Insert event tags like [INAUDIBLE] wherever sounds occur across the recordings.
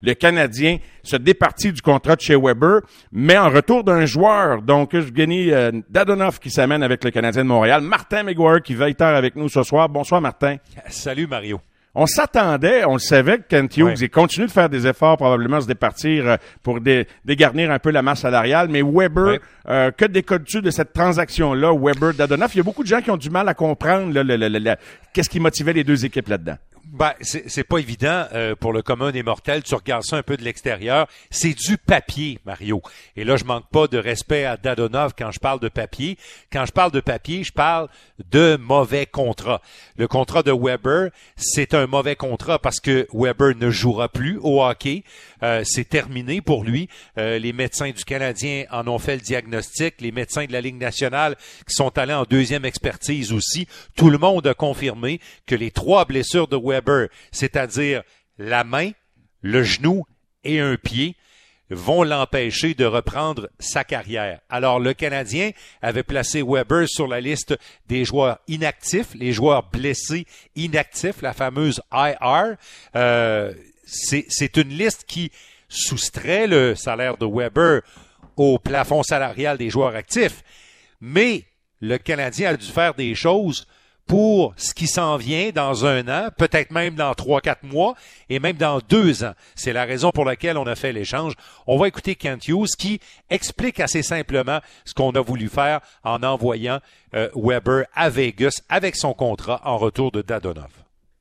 le Canadien se départit du contrat de chez Weber, mais en retour d'un joueur, donc Evgeny euh, Dadonov qui s'amène avec le Canadien de Montréal, Martin McGuire qui va être avec nous ce soir. Bonsoir Martin. Salut Mario. On s'attendait, on le savait que Kent Hughes il continue de faire des efforts probablement à se départir euh, pour dégarnir un peu la masse salariale, mais Weber, euh, que décodes-tu de cette transaction-là, Weber-Dadonov? Il y a beaucoup de gens qui ont du mal à comprendre qu'est-ce qui motivait les deux équipes là-dedans? Ben, c'est pas évident euh, pour le commun des mortels. Tu regardes ça un peu de l'extérieur. C'est du papier, Mario. Et là, je manque pas de respect à Dadonov quand je parle de papier. Quand je parle de papier, je parle de mauvais contrat. Le contrat de Weber, c'est un mauvais contrat parce que Weber ne jouera plus au hockey. Euh, c'est terminé pour lui. Euh, les médecins du Canadien en ont fait le diagnostic. Les médecins de la Ligue nationale qui sont allés en deuxième expertise aussi. Tout le monde a confirmé que les trois blessures de Weber, c'est-à-dire la main, le genou et un pied, vont l'empêcher de reprendre sa carrière. Alors le Canadien avait placé Weber sur la liste des joueurs inactifs, les joueurs blessés inactifs, la fameuse IR. Euh, c'est une liste qui soustrait le salaire de Weber au plafond salarial des joueurs actifs. Mais le Canadien a dû faire des choses pour ce qui s'en vient dans un an, peut-être même dans trois, quatre mois et même dans deux ans. C'est la raison pour laquelle on a fait l'échange. On va écouter Kent Hughes qui explique assez simplement ce qu'on a voulu faire en envoyant euh, Weber à Vegas avec son contrat en retour de Dadonov.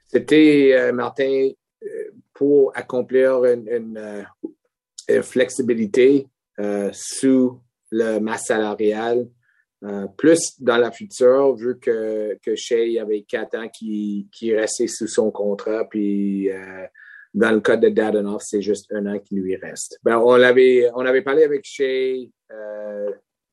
C'était, euh, Martin, euh, pour accomplir une, flexibilité sous le masse salariale. Euh, plus dans la future, vu que, que Shea avait quatre ans qui, qui restait sous son contrat, puis dans le cas de Dadonov, c'est juste un an qui lui reste. Ben, on, avait, on avait parlé avec Shea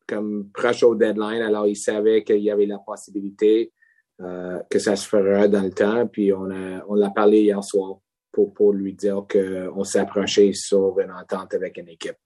comme proche au deadline, alors il savait qu'il y avait la possibilité que ça se fera dans le temps, puis on l'a parlé hier soir pour, pour lui dire qu'on s'approchait sur une entente avec une équipe.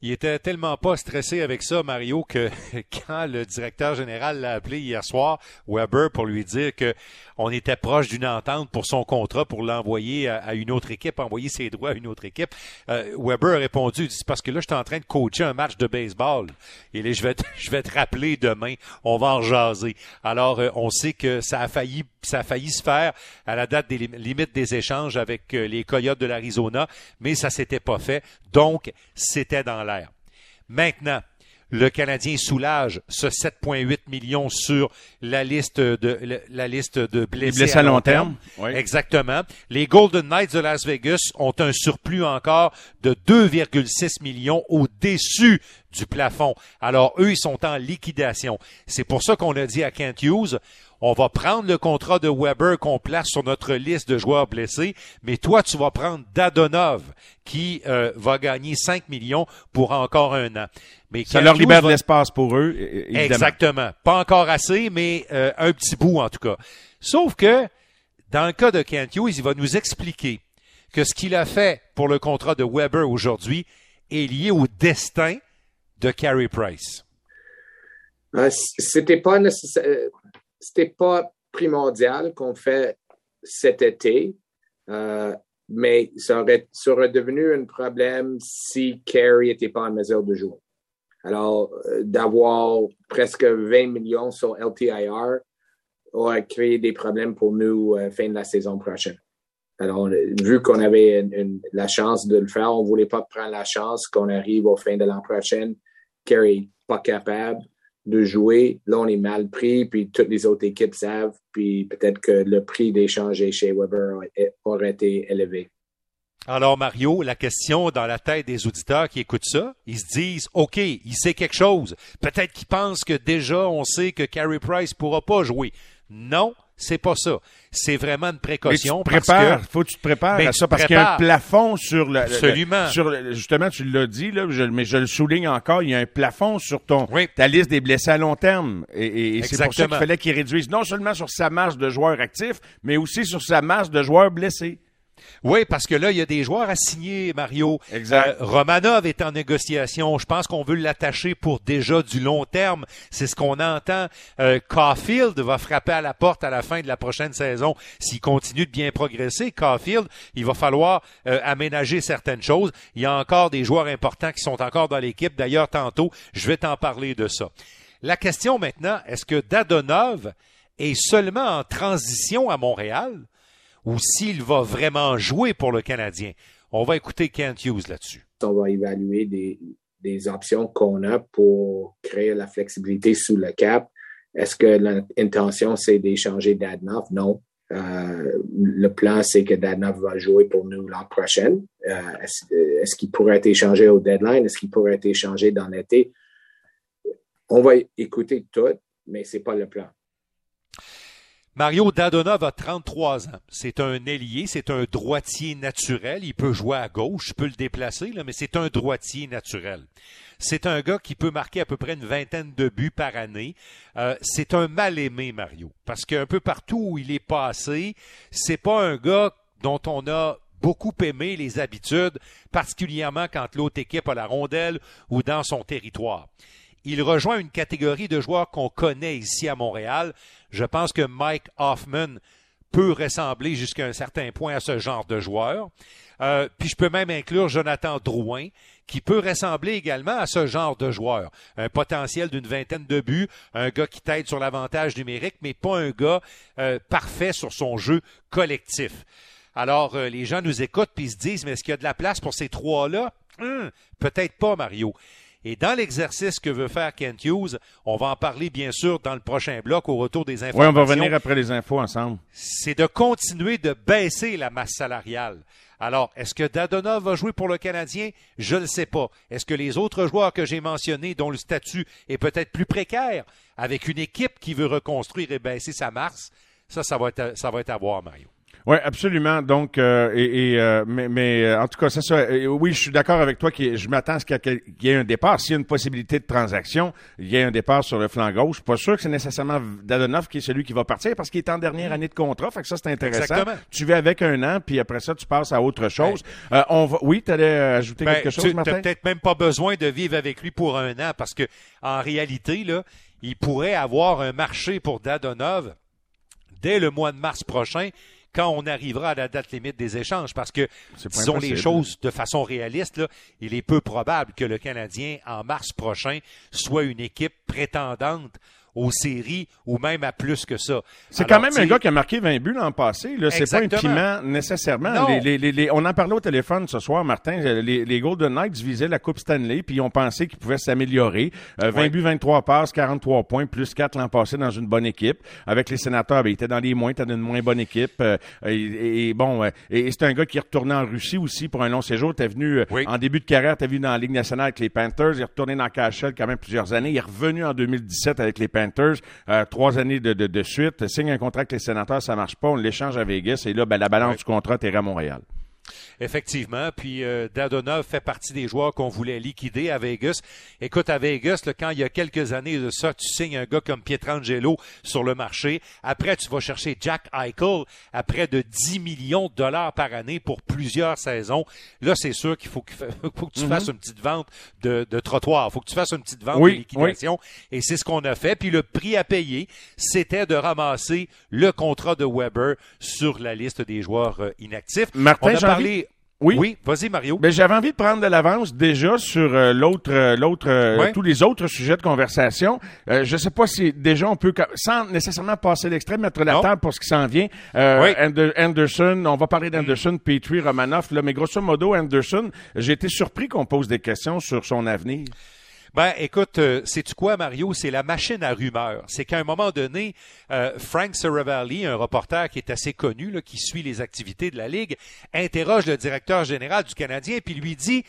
Il était tellement pas stressé avec ça, Mario, que [LAUGHS] quand le directeur général l'a appelé hier soir, Weber, pour lui dire que on était proche d'une entente pour son contrat pour l'envoyer à, une autre équipe, envoyer ses droits à une autre équipe, euh, Weber a répondu, c'est parce que là, je suis en train de coacher un match de baseball. Et là, je vais te, [LAUGHS] je vais te rappeler demain, on va en jaser. Alors, euh, on sait que ça a failli ça a failli se faire à la date des limites des échanges avec euh, les Coyotes de l'Arizona, mais ça s'était pas fait. Donc, c'était dans Maintenant, le Canadien soulage ce 7,8 millions sur la liste de la liste de blessés, à long terme. Exactement. Les Golden Knights de Las Vegas ont un surplus encore de 2,6 millions au-dessus du plafond. Alors eux, ils sont en liquidation. C'est pour ça qu'on a dit à Kent Hughes, on va prendre le contrat de Weber qu'on place sur notre liste de joueurs blessés, mais toi, tu vas prendre Dadonov, qui euh, va gagner 5 millions pour encore un an. Mais ça leur libère de l'espace pour eux. Évidemment. Exactement. Pas encore assez, mais euh, un petit bout en tout cas. Sauf que, dans le cas de Kent Hughes, il va nous expliquer que ce qu'il a fait pour le contrat de Weber aujourd'hui est lié au destin de Carey Price. Euh, c'était pas nécessaire c'était pas primordial qu'on fait cet été, euh, mais ça aurait, ça aurait devenu un problème si Carey n'était pas en mesure de jouer. Alors, euh, d'avoir presque 20 millions sur LTIR aurait créé des problèmes pour nous euh, fin de la saison prochaine. Alors, vu qu'on avait la chance de le faire, on voulait pas prendre la chance qu'on arrive au fin de l'an prochain, Carey pas capable de jouer. Là, on est mal pris, puis toutes les autres équipes savent, puis peut-être que le prix d'échanger chez Weber aurait été élevé. Alors, Mario, la question dans la tête des auditeurs qui écoutent ça, ils se disent, OK, il sait quelque chose. Peut-être qu'ils pensent que déjà, on sait que Carey Price pourra pas jouer. Non, c'est pas ça. C'est vraiment une précaution. Mais tu te faut que tu te prépares à ça parce qu'il y a un plafond sur le. Absolument. sur justement, tu l'as dit là, mais je le souligne encore. Il y a un plafond sur ton ta liste des blessés à long terme, et, c'est pour ça qu'il fallait qu'il réduise non seulement sur sa masse de joueurs actifs, mais aussi sur sa masse de joueurs blessés. Oui, parce que là, il y a des joueurs à signer, Mario. Exact. Euh, Romanov est en négociation. Je pense qu'on veut l'attacher pour déjà du long terme. C'est ce qu'on entend. Euh, Caulfield va frapper à la porte à la fin de la prochaine saison. S'il continue de bien progresser, Caulfield, il va falloir euh, aménager certaines choses. Il y a encore des joueurs importants qui sont encore dans l'équipe. D'ailleurs, tantôt, je vais t'en parler de ça. La question maintenant, est-ce que Dadonov est seulement en transition à Montréal? Ou s'il va vraiment jouer pour le Canadien. On va écouter Kent Hughes là-dessus. On va évaluer des, options qu'on a pour créer la flexibilité sous le cap. Est-ce que l'intention, c'est d'échanger Dadnov? Non. Euh, le plan, c'est que Dadnov va jouer pour nous l'an prochain. Euh, est-ce, qu'il pourrait être échangé au deadline? Est-ce qu'il pourrait être échangé dans l'été? On va écouter tout, mais c'est pas le plan. Mario Dadonov a 33 ans. C'est un ailier, c'est un droitier naturel. Il peut jouer à gauche, je peux le déplacer, mais c'est un droitier naturel. C'est un gars qui peut marquer à peu près une vingtaine de buts par année. Euh, c'est un mal-aimé, Mario, parce qu'un peu partout où il est passé, c'est pas un gars dont on a beaucoup aimé les habitudes, particulièrement quand l'autre équipe a la rondelle ou dans son territoire. Il rejoint une catégorie de joueurs qu'on connaît ici à Montréal. Je pense que Mike Hoffman peut ressembler jusqu'à un certain point à ce genre de joueur. Euh, puis je peux même inclure Jonathan Drouin, qui peut ressembler également à ce genre de joueur. Un potentiel d'une vingtaine de buts, un gars qui t'aide sur l'avantage numérique, mais pas un gars euh, parfait sur son jeu collectif. Alors, euh, les gens nous écoutent puis se disent, mais est-ce qu'il y a de la place pour ces trois-là? Hum, peut-être pas, Mario. Et dans l'exercice que veut faire Kent Hughes, on va en parler bien sûr dans le prochain bloc au retour des informations. Oui, on va revenir après les infos ensemble. C'est de continuer de baisser la masse salariale. Alors, est-ce que Dadonov va jouer pour le Canadien? Je ne le sais pas. Est-ce que les autres joueurs que j'ai mentionnés, dont le statut est peut-être plus précaire, avec une équipe qui veut reconstruire et baisser sa masse, ça, ça va être, ça va être à voir, Mario. Oui, absolument. Donc, euh, et, euh, mais, mais euh, en tout cas, c'est ça. oui, je suis d'accord avec toi. Que je m'attends à ce qu'il y ait un départ. S'il y a une possibilité de transaction, il y ait un départ sur le flanc gauche. Pas sûr que c'est nécessairement Dadonov qui est celui qui va partir parce qu'il est en dernière année de contrat. Fait que ça, c'est intéressant. Exactement. Tu vas avec un an, puis après ça, tu passes à autre chose. on va. Oui, tu allais ajouter ben, quelque chose, tu, Martin? peut-être même pas besoin de vivre avec lui pour un an parce que en réalité, là, il pourrait avoir un marché pour Dadonov dès le mois de mars prochain quand on arrivera à la date limite des échanges. Parce que, disons les choses de façon réaliste, là, il est peu probable que le Canadien, en mars prochain, soit une équipe prétendante aux séries ou même à plus que ça. C'est quand même un gars qui a marqué 20 buts l'an passé. C'est pas un piment nécessairement. Les, les, les, on en parlait au téléphone ce soir, Martin. Les, Golden Knights visaient la Coupe Stanley, puis ils ont pensé qu'ils pouvaient s'améliorer. 20 euh, buts, 23 passes, 43 points, plus 4 l'an passé dans une bonne équipe. Avec les sénateurs, ben, il était dans les moins, dans une moins bonne équipe. Euh, et, bon, et, c'est un gars qui est retourné en Russie aussi pour un long séjour. T'es venu euh, en début de carrière, t'es venu dans la Ligue nationale avec les Panthers. Il est retourné dans KHL quand même plusieurs années. Il est revenu en 2017 avec les Panthers. Euh, trois années de, de, suite, signe un contrat avec les sénateurs, ça marche pas, on l'échange à Vegas. Et là, ben, la balance du contrat est à Montréal. Effectivement. Puis euh, Dadonov fait partie des joueurs qu'on voulait liquider à Vegas. Écoute, à Vegas, quand il y a quelques années de ça, tu signes un gars comme Pietrangelo sur le marché. Après, tu vas chercher Jack Eichel à près de 10 millions de dollars par année pour plusieurs saisons. Là, c'est sûr qu'il faut, [LAUGHS] que tu mhm. fasses une petite vente de, de trottoir. Il faut que tu fasses une petite vente de liquidation. Et c'est ce qu'on a fait. Puis le prix à payer, c'était de ramasser le contrat de Weber sur la liste des joueurs euh, inactifs. Martin, oui. Oui, vas-y Mario. Ben, j'avais envie de prendre de l'avance déjà sur euh, l'autre, euh, l'autre, euh, tous les autres sujets de conversation. je sais pas si déjà on peut, sans nécessairement passer l'extrait, mettre la table pour ce qui s'en vient. Anderson, on va parler d'Anderson, mm. Petrie, Romanoff. Là, mais grosso modo, Anderson, j'ai été surpris qu'on pose des questions sur son avenir. Ben, écoute, euh, sais-tu quoi, Mario? C'est la machine à rumeurs. C'est qu'à un moment donné, euh, Frank Saravalli, un reporter qui est assez connu, là, qui suit les activités de la Ligue, interroge le directeur général du Canadien puis lui dit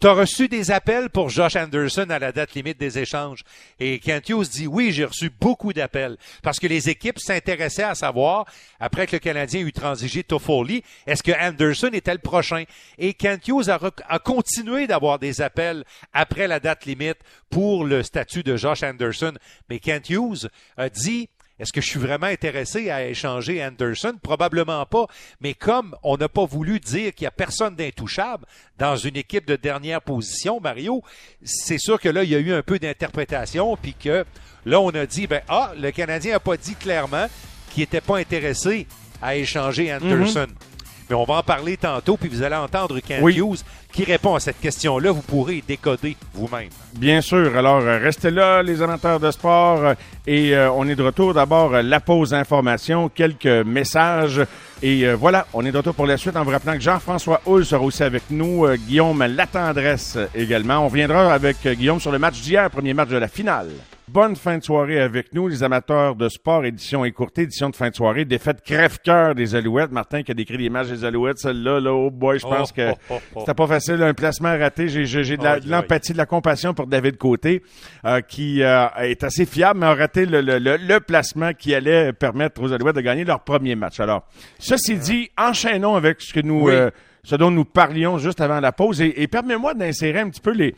tu as reçu des appels pour Josh Anderson à la date limite des échanges. Et Kent Hughes dit oui, j'ai reçu beaucoup d'appels parce que les équipes s'intéressaient à savoir, après que le Canadien eut transigé Toffoli, est-ce que Anderson était le prochain? Et Kent Hughes a, a continué d'avoir des appels après la date limite pour le statut de Josh Anderson. Mais Kent Hughes a dit Est-ce que je suis vraiment intéressé à échanger Anderson? Probablement pas. Mais comme on n'a pas voulu dire qu'il n'y a personne d'intouchable dans une équipe de dernière position, Mario, c'est sûr que là, il y a eu un peu d'interprétation, puis que là, on a dit, ben, ah, le Canadien n'a pas dit clairement qu'il n'était pas intéressé à échanger Anderson. Mhm. Mais on va en parler tantôt, puis vous allez entendre Kent Hughes qui répond à cette question-là. Vous pourrez décoder vous-même. Bien sûr. Alors, euh, restez là, les amateurs de sport. Euh, et euh, on est de retour. D'abord, la pause information, quelques messages. Et voilà, on est de retour pour la suite en vous rappelant que Jean-François Hull sera aussi avec nous. Guillaume Latendresse également. On reviendra avec Guillaume sur le match d'hier, premier match de la finale. Bonne fin de soirée avec nous, les amateurs de sport, édition écourtée, édition de fin de soirée, défaite crève-cœur des Alouettes. Martin qui a décrit l'image des Alouettes, celle-là, là, oh boy, je pense oh, que oh, oh, c'était pas facile, un placement raté. J'ai, de, l'empathie, de la compassion pour David Côté, euh, qui euh, est assez fiable, mais a raté le, le, le, placement qui allait permettre aux Alouettes de gagner leur premier match. Alors, ceci dit, enchaînons avec ce que nous... Euh, ce dont nous parlions juste avant la pause. Et, permets-moi d'insérer un petit peu les,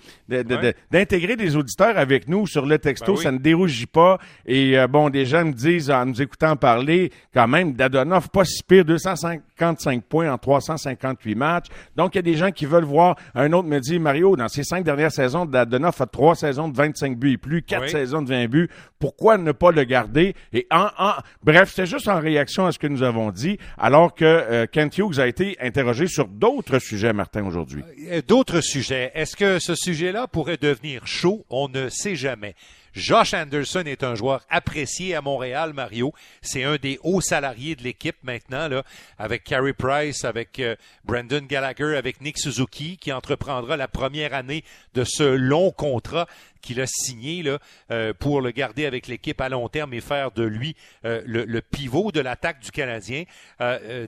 d'intégrer des auditeurs avec nous sur le texto. Ben ça ne dérougit pas. Et euh, bon, des gens me disent, en nous écoutant parler, quand même, Dadonov, pas si pire, 255 points en 358 matchs. Donc, il y a des gens qui veulent voir. Un autre me dit, Mario, dans ses cinq dernières saisons, Dadonov a trois saisons de 25 buts et plus, quatre saisons de 20 buts. Pourquoi ne pas le garder? Et en, en bref, c'est juste en réaction à ce que nous avons dit, alors que euh, Kent Hughes a été interrogé sur d'autres sujets, Martin, aujourd'hui. Euh, d'autres sujets. Est-ce que ce sujet-là pourrait devenir chaud? On ne sait jamais. Josh Anderson est un joueur apprécié à Montréal, Mario. C'est un des hauts salariés de l'équipe maintenant, avec Carey Price, avec euh, Brandon Gallagher, avec Nick Suzuki, qui entreprendra la première année de ce long contrat qu'il a signé euh, pour le garder avec l'équipe à long terme et faire de lui euh, le, pivot de l'attaque du Canadien.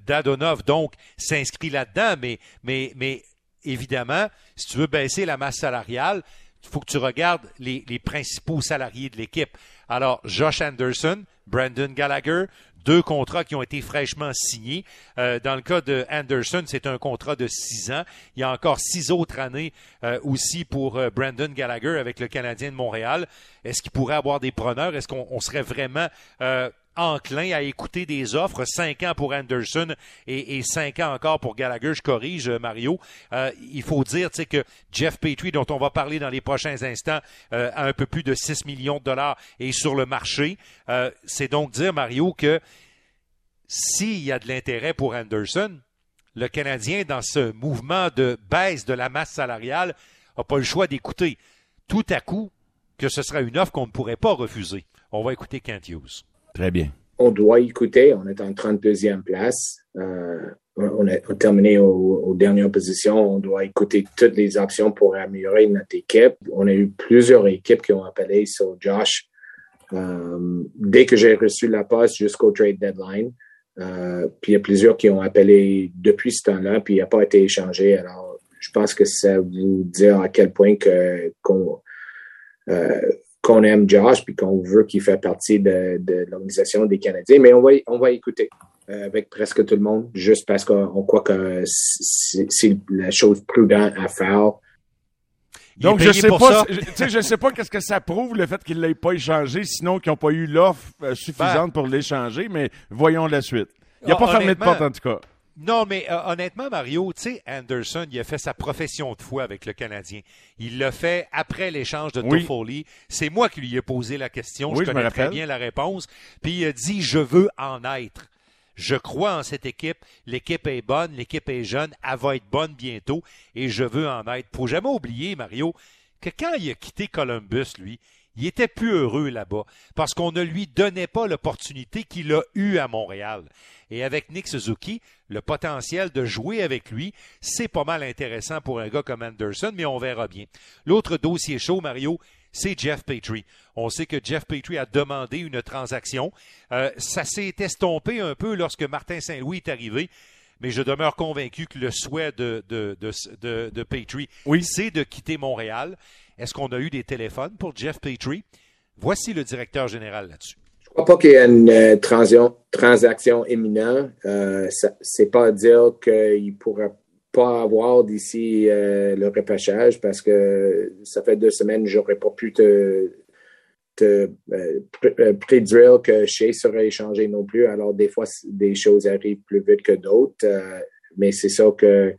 Dadonov, donc, s'inscrit là-dedans, mais, mais, mais évidemment, si tu veux baisser la masse salariale, il faut que tu regardes les, principaux salariés de l'équipe. Alors, Josh Anderson, Brandon Gallagher, deux contrats qui ont été fraîchement signés. Euh, dans le cas de Anderson, c'est un contrat de six ans. Il y a encore six autres années euh, aussi pour euh, Brandon Gallagher avec le Canadien de Montréal. Est-ce qu'il pourrait avoir des preneurs? Est-ce qu'on serait vraiment enclin à écouter des offres, cinq ans pour Anderson et, cinq ans encore pour Gallagher, je corrige Mario. Euh, il faut dire que Jeff Petrie, dont on va parler dans les prochains instants, euh, a un peu plus de 6 millions de dollars et sur le marché. Euh, c'est donc dire, Mario, que s'il y a de l'intérêt pour Anderson, le Canadien, dans ce mouvement de baisse de la masse salariale, n'a pas le choix d'écouter tout à coup que ce sera une offre qu'on ne pourrait pas refuser. On va écouter Kent Hughes. Très bien. On doit écouter. On est en 32e place. Euh, on a terminé aux, dernières positions. On doit écouter toutes les options pour améliorer notre équipe. On a eu plusieurs équipes qui ont appelé sur Josh euh, dès que j'ai reçu la poste jusqu'au trade deadline. Euh, puis il y a plusieurs qui ont appelé depuis ce temps-là, puis il n'a pas été échangé. Alors, je pense que ça vous dire à quel point que qu'on qu'on aime Josh puis qu'on veut qu'il fasse partie de, l'organisation des Canadiens. Mais on va, on va écouter euh, avec presque tout le monde, juste parce qu'on croit que c'est la chose prudente à faire. Donc, je sais, pas, je, je sais pas qu'est-ce que ça prouve, le fait qu'il ne l'ait pas échangé, sinon qu'ils n'ont pas eu l'offre euh, suffisante ben. pour l'échanger, mais voyons la suite. Il n'a pas fermé de porte, en tout cas. Non, mais euh, honnêtement, Mario, tu sais, Anderson, il a fait sa profession de foi avec le Canadien. Il l'a fait après l'échange de Toffoli. C'est moi qui lui ai posé la question. je connais très bien la réponse. Puis il a dit, je veux en être. Je crois en cette équipe. L'équipe est bonne, l'équipe est jeune, elle va être bonne bientôt et je veux en être. Faut jamais oublier, Mario, que quand il a quitté Columbus, lui, il était plus heureux là-bas parce qu'on ne lui donnait pas l'opportunité qu'il a eue à Montréal. Et avec Nick Suzuki, le potentiel de jouer avec lui, c'est pas mal intéressant pour un gars comme Anderson, mais on verra bien. L'autre dossier chaud, Mario, c'est Jeff Petrie. On sait que Jeff Petrie a demandé une transaction. Euh, ça s'est estompé un peu lorsque Martin Saint-Louis est arrivé, mais je demeure convaincu que le souhait de, de, de, de, Petrie, oui. c'est de quitter Montréal. Est-ce qu'on a eu des téléphones pour Jeff Petrie? Voici le directeur général là-dessus crois pas qu'il y ait une euh, transaction imminente. Euh, c'est pas à dire qu'il pourra pas avoir d'ici euh, le repêchage parce que ça fait deux semaines que j'aurais pas pu te, te euh, prédire que Shea serait échangé non plus. Alors, des fois, des choses arrivent plus vite que d'autres, mais c'est ça que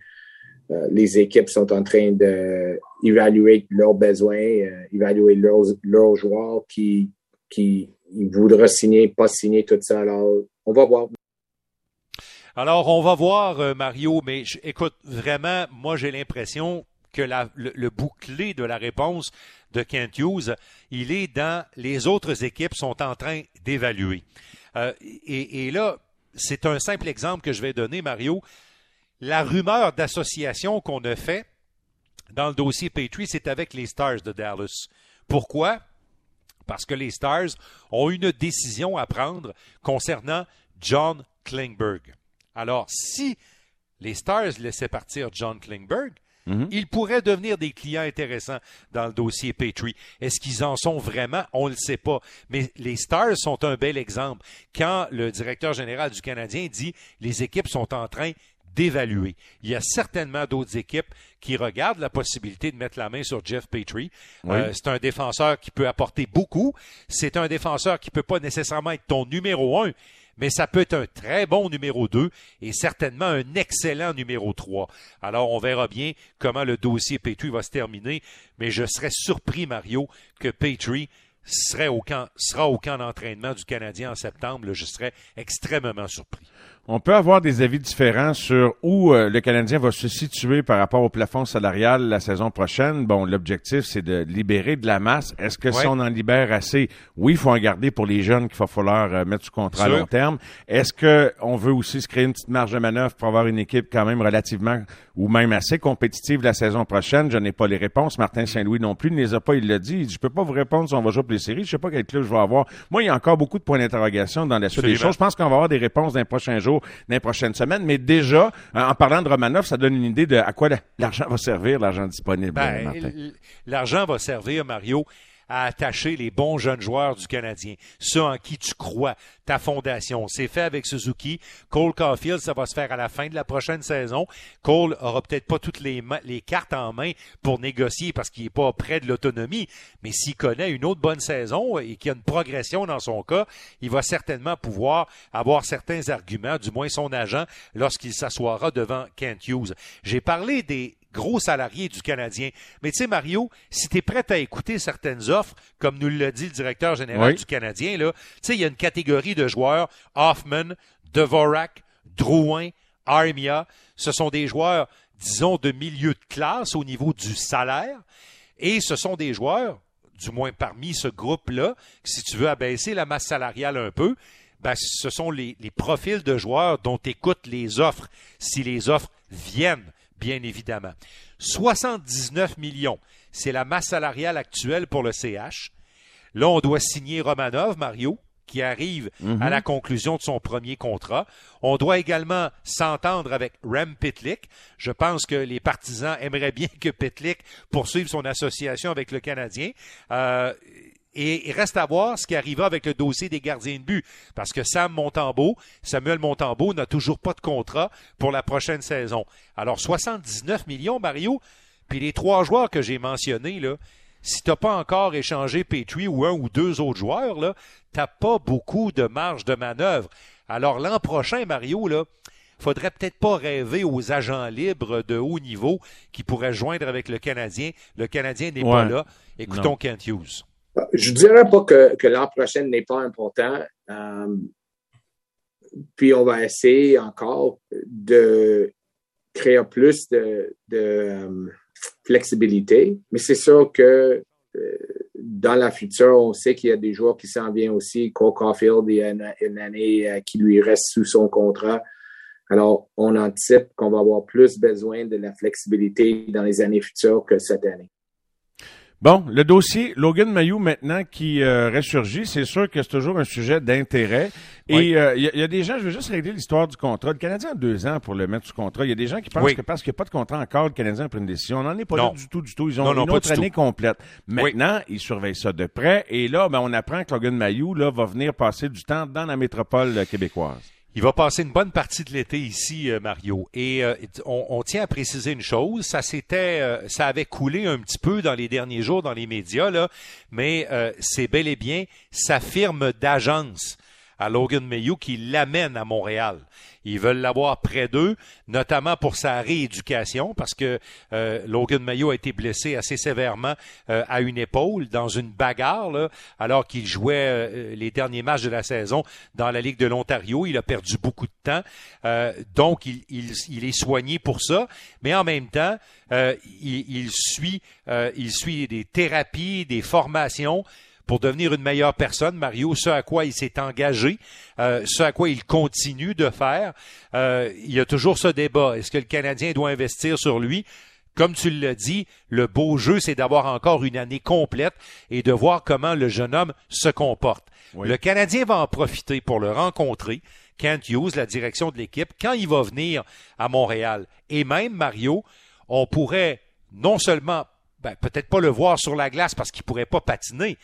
les équipes sont en train d'évaluer leurs besoins, évaluer leurs, joueurs qui, qui voudraient signer, pas signer, tout ça. Alors, on va voir. Alors, on va voir, Mario, mais écoute, vraiment, moi, j'ai l'impression que le, le bouclé de la réponse de Kent Hughes, il est dans les autres équipes sont en train d'évaluer. Euh, et, et, là, c'est un simple exemple que je vais donner, Mario. La rumeur d'association qu'on a fait dans le dossier Patriot, c'est avec les Stars de Dallas. Pourquoi? Parce que les Stars ont une décision à prendre concernant John Klingberg. Alors, si les Stars laissaient partir John Klingberg, Mhm. Ils pourraient devenir des clients intéressants dans le dossier Patriot. Est-ce qu'ils en sont vraiment? On ne le sait pas. Mais les Stars sont un bel exemple. Quand le directeur général du Canadien dit les équipes sont en train d'évaluer. Il y a certainement d'autres équipes qui regardent la possibilité de mettre la main sur Jeff Petrie. Euh, c'est un défenseur qui peut apporter beaucoup. C'est un défenseur qui peut pas nécessairement être ton numéro un, mais ça peut être un très bon numéro 2 et certainement un excellent numéro 3. Alors, on verra bien comment le dossier Petrie va se terminer, mais je serais surpris, Mario, que Petrie sera au camp d'entraînement du Canadien en septembre. je serais extrêmement surpris. On peut avoir des avis différents sur où euh, le Canadien va se situer par rapport au plafond salarial la saison prochaine. Bon, l'objectif, c'est de libérer de la masse. Est-ce que si on en libère assez, oui, il faut en garder pour les jeunes qu'il va falloir euh, mettre sous contrat à long terme. Est-ce que on veut aussi se créer une petite marge de manœuvre pour avoir une équipe quand même relativement ou même assez compétitive la saison prochaine? Je n'ai pas les réponses. Martin Saint-Louis non plus ne les a pas. Il l'a dit. Il dit, je peux pas vous répondre si on va jouer pour les séries. Je sais pas quel club je vais avoir. Moi, il y a encore beaucoup de points d'interrogation dans la suite des choses. Je pense qu'on va avoir des réponses dans les prochains jours dans les prochaines semaines. Mais déjà, en parlant de Romanov, ça donne une idée de à quoi l'argent va servir, l'argent disponible. Ben, l'argent va servir, Mario, à attacher les bons jeunes joueurs du Canadien, ceux en qui tu crois, ta fondation. C'est fait avec Suzuki. Cole Caulfield, ça va se faire à la fin de la prochaine saison. Cole aura peut-être pas toutes les, les cartes en main pour négocier parce qu'il n'est pas près de l'autonomie, mais s'il connaît une autre bonne saison et qu'il y a une progression dans son cas, il va certainement pouvoir avoir certains arguments, du moins son agent, lorsqu'il s'assoira devant Kent Hughes. J'ai parlé des, gros salariés du Canadien. Mais tu sais, Mario, si tu es prêt à écouter certaines offres, comme nous l'a dit le directeur général du Canadien, tu sais, il y a une catégorie de joueurs, Hoffman, Devorak, Drouin, Armia, ce sont des joueurs, disons, de milieu de classe au niveau du salaire, et ce sont des joueurs, du moins parmi ce groupe-là, si tu veux abaisser la masse salariale un peu, ben, ce sont les, les profils de joueurs dont écoutent les offres, si les offres viennent bien évidemment. 79 millions, c'est la masse salariale actuelle pour le CH. Là, on doit signer Romanov, Mario, qui arrive à mhm. la conclusion de son premier contrat. On doit également s'entendre avec Rem Pitlick. Je pense que les partisans aimeraient bien que Pitlick poursuive son association avec le Canadien. Euh, et il reste à voir ce qui arrivera avec le dossier des gardiens de but. Parce que Sam Montembeau, Samuel Montembeau n'a toujours pas de contrat pour la prochaine saison. Alors 79 millions, Mario, puis les trois joueurs que j'ai mentionnés, là, si tu n'as pas encore échangé Petrie ou un ou deux autres joueurs, là, t'as pas beaucoup de marge de manœuvre. Alors l'an prochain, Mario, là, faudrait peut-être pas rêver aux agents libres de haut niveau qui pourraient joindre avec le Canadien. Le Canadien n'est pas là. Écoutons Kent Hughes. Je dirais pas que, l'an prochain n'est pas important. Euh, puis on va essayer encore de créer plus de, euh, flexibilité. Mais c'est sûr que euh, dans la future, on sait qu'il y a des joueurs qui s'en viennent aussi. Cole Caulfield, il y a une, année qui lui reste sous son contrat. Alors, on anticipe qu'on va avoir plus besoin de la flexibilité dans les années futures que cette année. Bon, le dossier Logan Mayou maintenant qui euh, ressurgit, c'est sûr que c'est toujours un sujet d'intérêt. Et euh, il y, a des gens, je veux juste régler l'histoire du contrat. Le Canadien a deux ans pour le mettre sous contrat. Il y a des gens qui pensent que parce qu'il n'y a pas de contrat encore, le Canadien a pris une décision. On n'en est pas là du tout, du tout. Ils ont une autre année complète. Maintenant, ils surveillent ça de près. Et là, ben, on apprend que Logan Mayou là, va venir passer du temps dans la métropole québécoise. Il va passer une bonne partie de l'été ici, euh, Mario. Et euh, on, tient à préciser une chose, ça s'était, euh, ça avait coulé un petit peu dans les derniers jours dans les médias, là, mais c'est bel et bien sa firme d'agence à Logan Mayou qui l'amène à Montréal. Ils veulent l'avoir près d'eux, notamment pour sa rééducation, parce que euh, Logan Mayo a été blessé assez sévèrement euh, à une épaule dans une bagarre, alors qu'il jouait euh, les derniers matchs de la saison dans la Ligue de l'Ontario. Il a perdu beaucoup de temps, donc il, est soigné pour ça, mais en même temps, il suit des thérapies, des formations pour devenir une meilleure personne, Mario, ce à quoi il s'est engagé, euh, ce à quoi il continue de faire. Euh, il y a toujours ce débat. Est-ce que le Canadien doit investir sur lui? Comme tu l'as dit, le beau jeu, c'est d'avoir encore une année complète et de voir comment le jeune homme se comporte. Le Canadien va en profiter pour le rencontrer. Kent Hughes, la direction de l'équipe, quand il va venir à Montréal. Et même, Mario, on pourrait non seulement ben, peut-être pas le voir sur la glace parce qu'il pourrait pas patiner,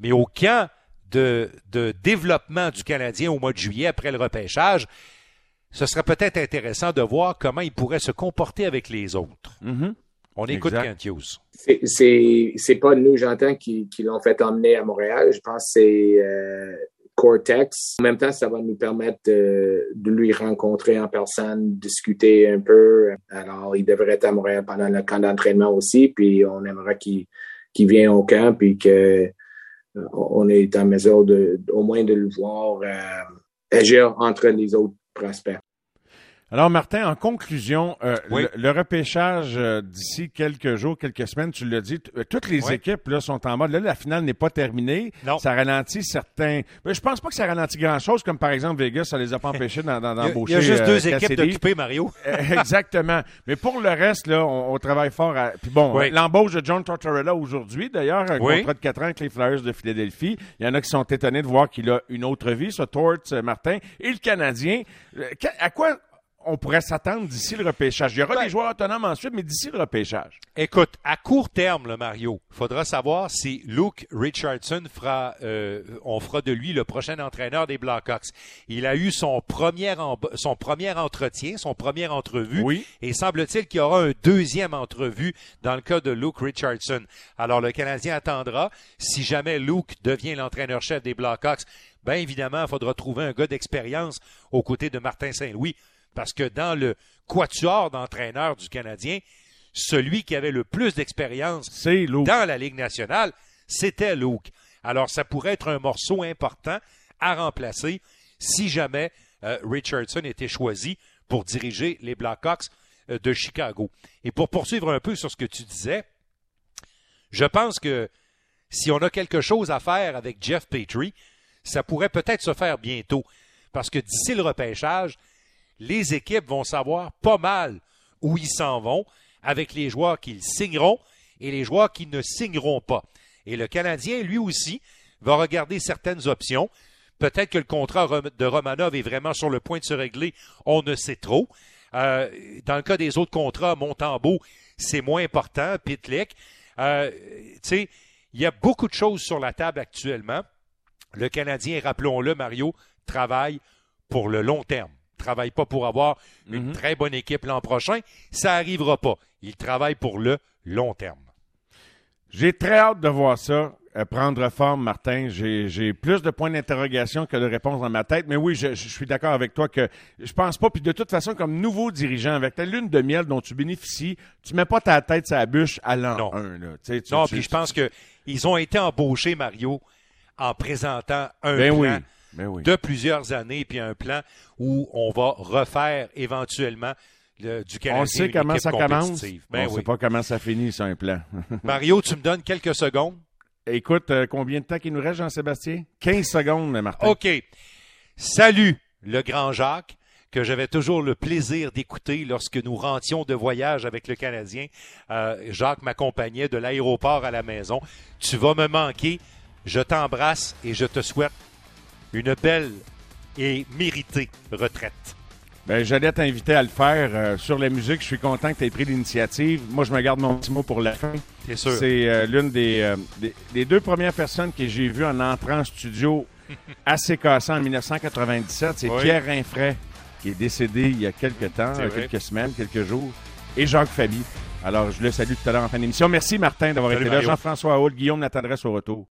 mais au camp de, développement du Canadien au mois de juillet après le repêchage, ce serait peut-être intéressant de voir comment il pourrait se comporter avec les autres. Mm-hmm. On écoute Kent Hughes. C'est pas nous, j'entends, qui, l'ont fait emmener à Montréal. Je pense que c'est euh, Cortex. En même temps, ça va nous permettre de, lui rencontrer en personne, discuter un peu. Alors, il devrait être à Montréal pendant le camp d'entraînement aussi. Puis, on aimerait qu'il vienne au camp puis que euh, on est en mesure de, au moins de le voir euh, agir entre les autres prospects. Alors, Martin, en conclusion, euh, le, repêchage euh, d'ici quelques jours, quelques semaines, tu l'as dit, euh, toutes les équipes là, sont en mode. Là, la finale n'est pas terminée. Non. Ça ralentit certains. Mais je pense pas que ça ralentit grand-chose, comme par exemple Vegas, ça les a pas [LAUGHS] empêchés d'embaucher. Il y a juste deux équipes d'occuper, Mario. [LAUGHS] Exactement. Mais pour le reste, là, on, travaille fort. À... Puis bon, l'embauche de John Tortorella aujourd'hui, d'ailleurs, un contrat de 4 ans avec les Flyers de Philadelphie. Il y en a qui sont étonnés de voir qu'il a une autre vie, ce Tort, Martin. Et le Canadien. À quoi on pourrait s'attendre d'ici le repêchage? Il y aura ben- des joueurs autonomes ensuite, mais d'ici le repêchage. Écoute, à court terme, le Mario, faudra savoir si Luke Richardson fera, euh, on fera de lui le prochain entraîneur des Blackhawks. Il a eu son premier, son premier entretien, son première entrevue. Oui. Et semble-t-il qu'il y aura un deuxième entrevue dans le cas de Luke Richardson. Alors, le Canadien attendra. Si jamais Luke devient l'entraîneur-chef des Blackhawks, bien évidemment, il faudra trouver un gars d'expérience aux côtés de Martin Saint-Louis. Parce que dans le quatuor d'entraîneurs du Canadien, celui qui avait le plus d'expérience dans la Ligue nationale, c'était Luke. Alors, ça pourrait être un morceau important à remplacer si jamais euh, Richardson était choisi pour diriger les Blackhawks euh, de Chicago. Et pour poursuivre un peu sur ce que tu disais, je pense que si on a quelque chose à faire avec Jeff Petrie, ça pourrait peut-être se faire bientôt. Parce que d'ici le repêchage, les équipes vont savoir pas mal où ils s'en vont avec les joueurs qu'ils signeront et les joueurs qui ne signeront pas. Et le Canadien, lui aussi, va regarder certaines options. Peut-être que le contrat de Romanov est vraiment sur le point de se régler, on ne sait trop. Euh, dans le cas des autres contrats, Montembeau, c'est moins important, Pitlick. Euh, tu sais, il y a beaucoup de choses sur la table actuellement. Le Canadien, rappelons-le, Mario, travaille pour le long terme travaille pas pour avoir une mhm. très bonne équipe l'an prochain. Ça n'arrivera pas. Il travaille pour le long terme. J'ai très hâte de voir ça euh, prendre forme, Martin. J'ai plus de points d'interrogation que de réponses dans ma tête. Mais oui, je, suis d'accord avec toi que je pense pas. Puis de toute façon, comme nouveau dirigeant, avec ta lune de miel dont tu bénéficies, tu mets pas ta tête sur la bûche à l'an 1. non, puis je pense qu'ils ont été embauchés, Mario, en présentant un ben plan. Oui. Ben de plusieurs années, puis un plan où on va refaire éventuellement le, du Canadien. On sait comment ça commence. Ben on ne sait pas comment ça finit, c'est un plan. [LAUGHS] Mario, tu me donnes quelques secondes? Écoute, euh, combien de temps qu'il nous reste, Jean-Sébastien? 15 secondes, Martin. OK. Salut, le grand Jacques que j'avais toujours le plaisir d'écouter lorsque nous rentions de voyage avec le Canadien. Euh, Jacques m'accompagnait de l'aéroport à la maison. Tu vas me manquer. Je t'embrasse et je te souhaite une belle et méritée retraite. Ben, j'allais t'inviter à le faire euh, sur la musique. Je suis content que tu aies pris l'initiative. Moi, je me garde mon petit mot pour la fin. C'est sûr? C'est euh, l'une euh, des, des, deux premières personnes que j'ai vues en entrant en studio [LAUGHS] assez cassant en 1997. C'est Pierre Rinfray qui est décédé il y a quelques temps, quelques semaines, quelques jours, et Jacques Fabi. Alors, je le salue tout à l'heure en fin d'émission. Merci, Martin, d'avoir été là. Jean-François Hall, Guillaume, notre adresse au retour.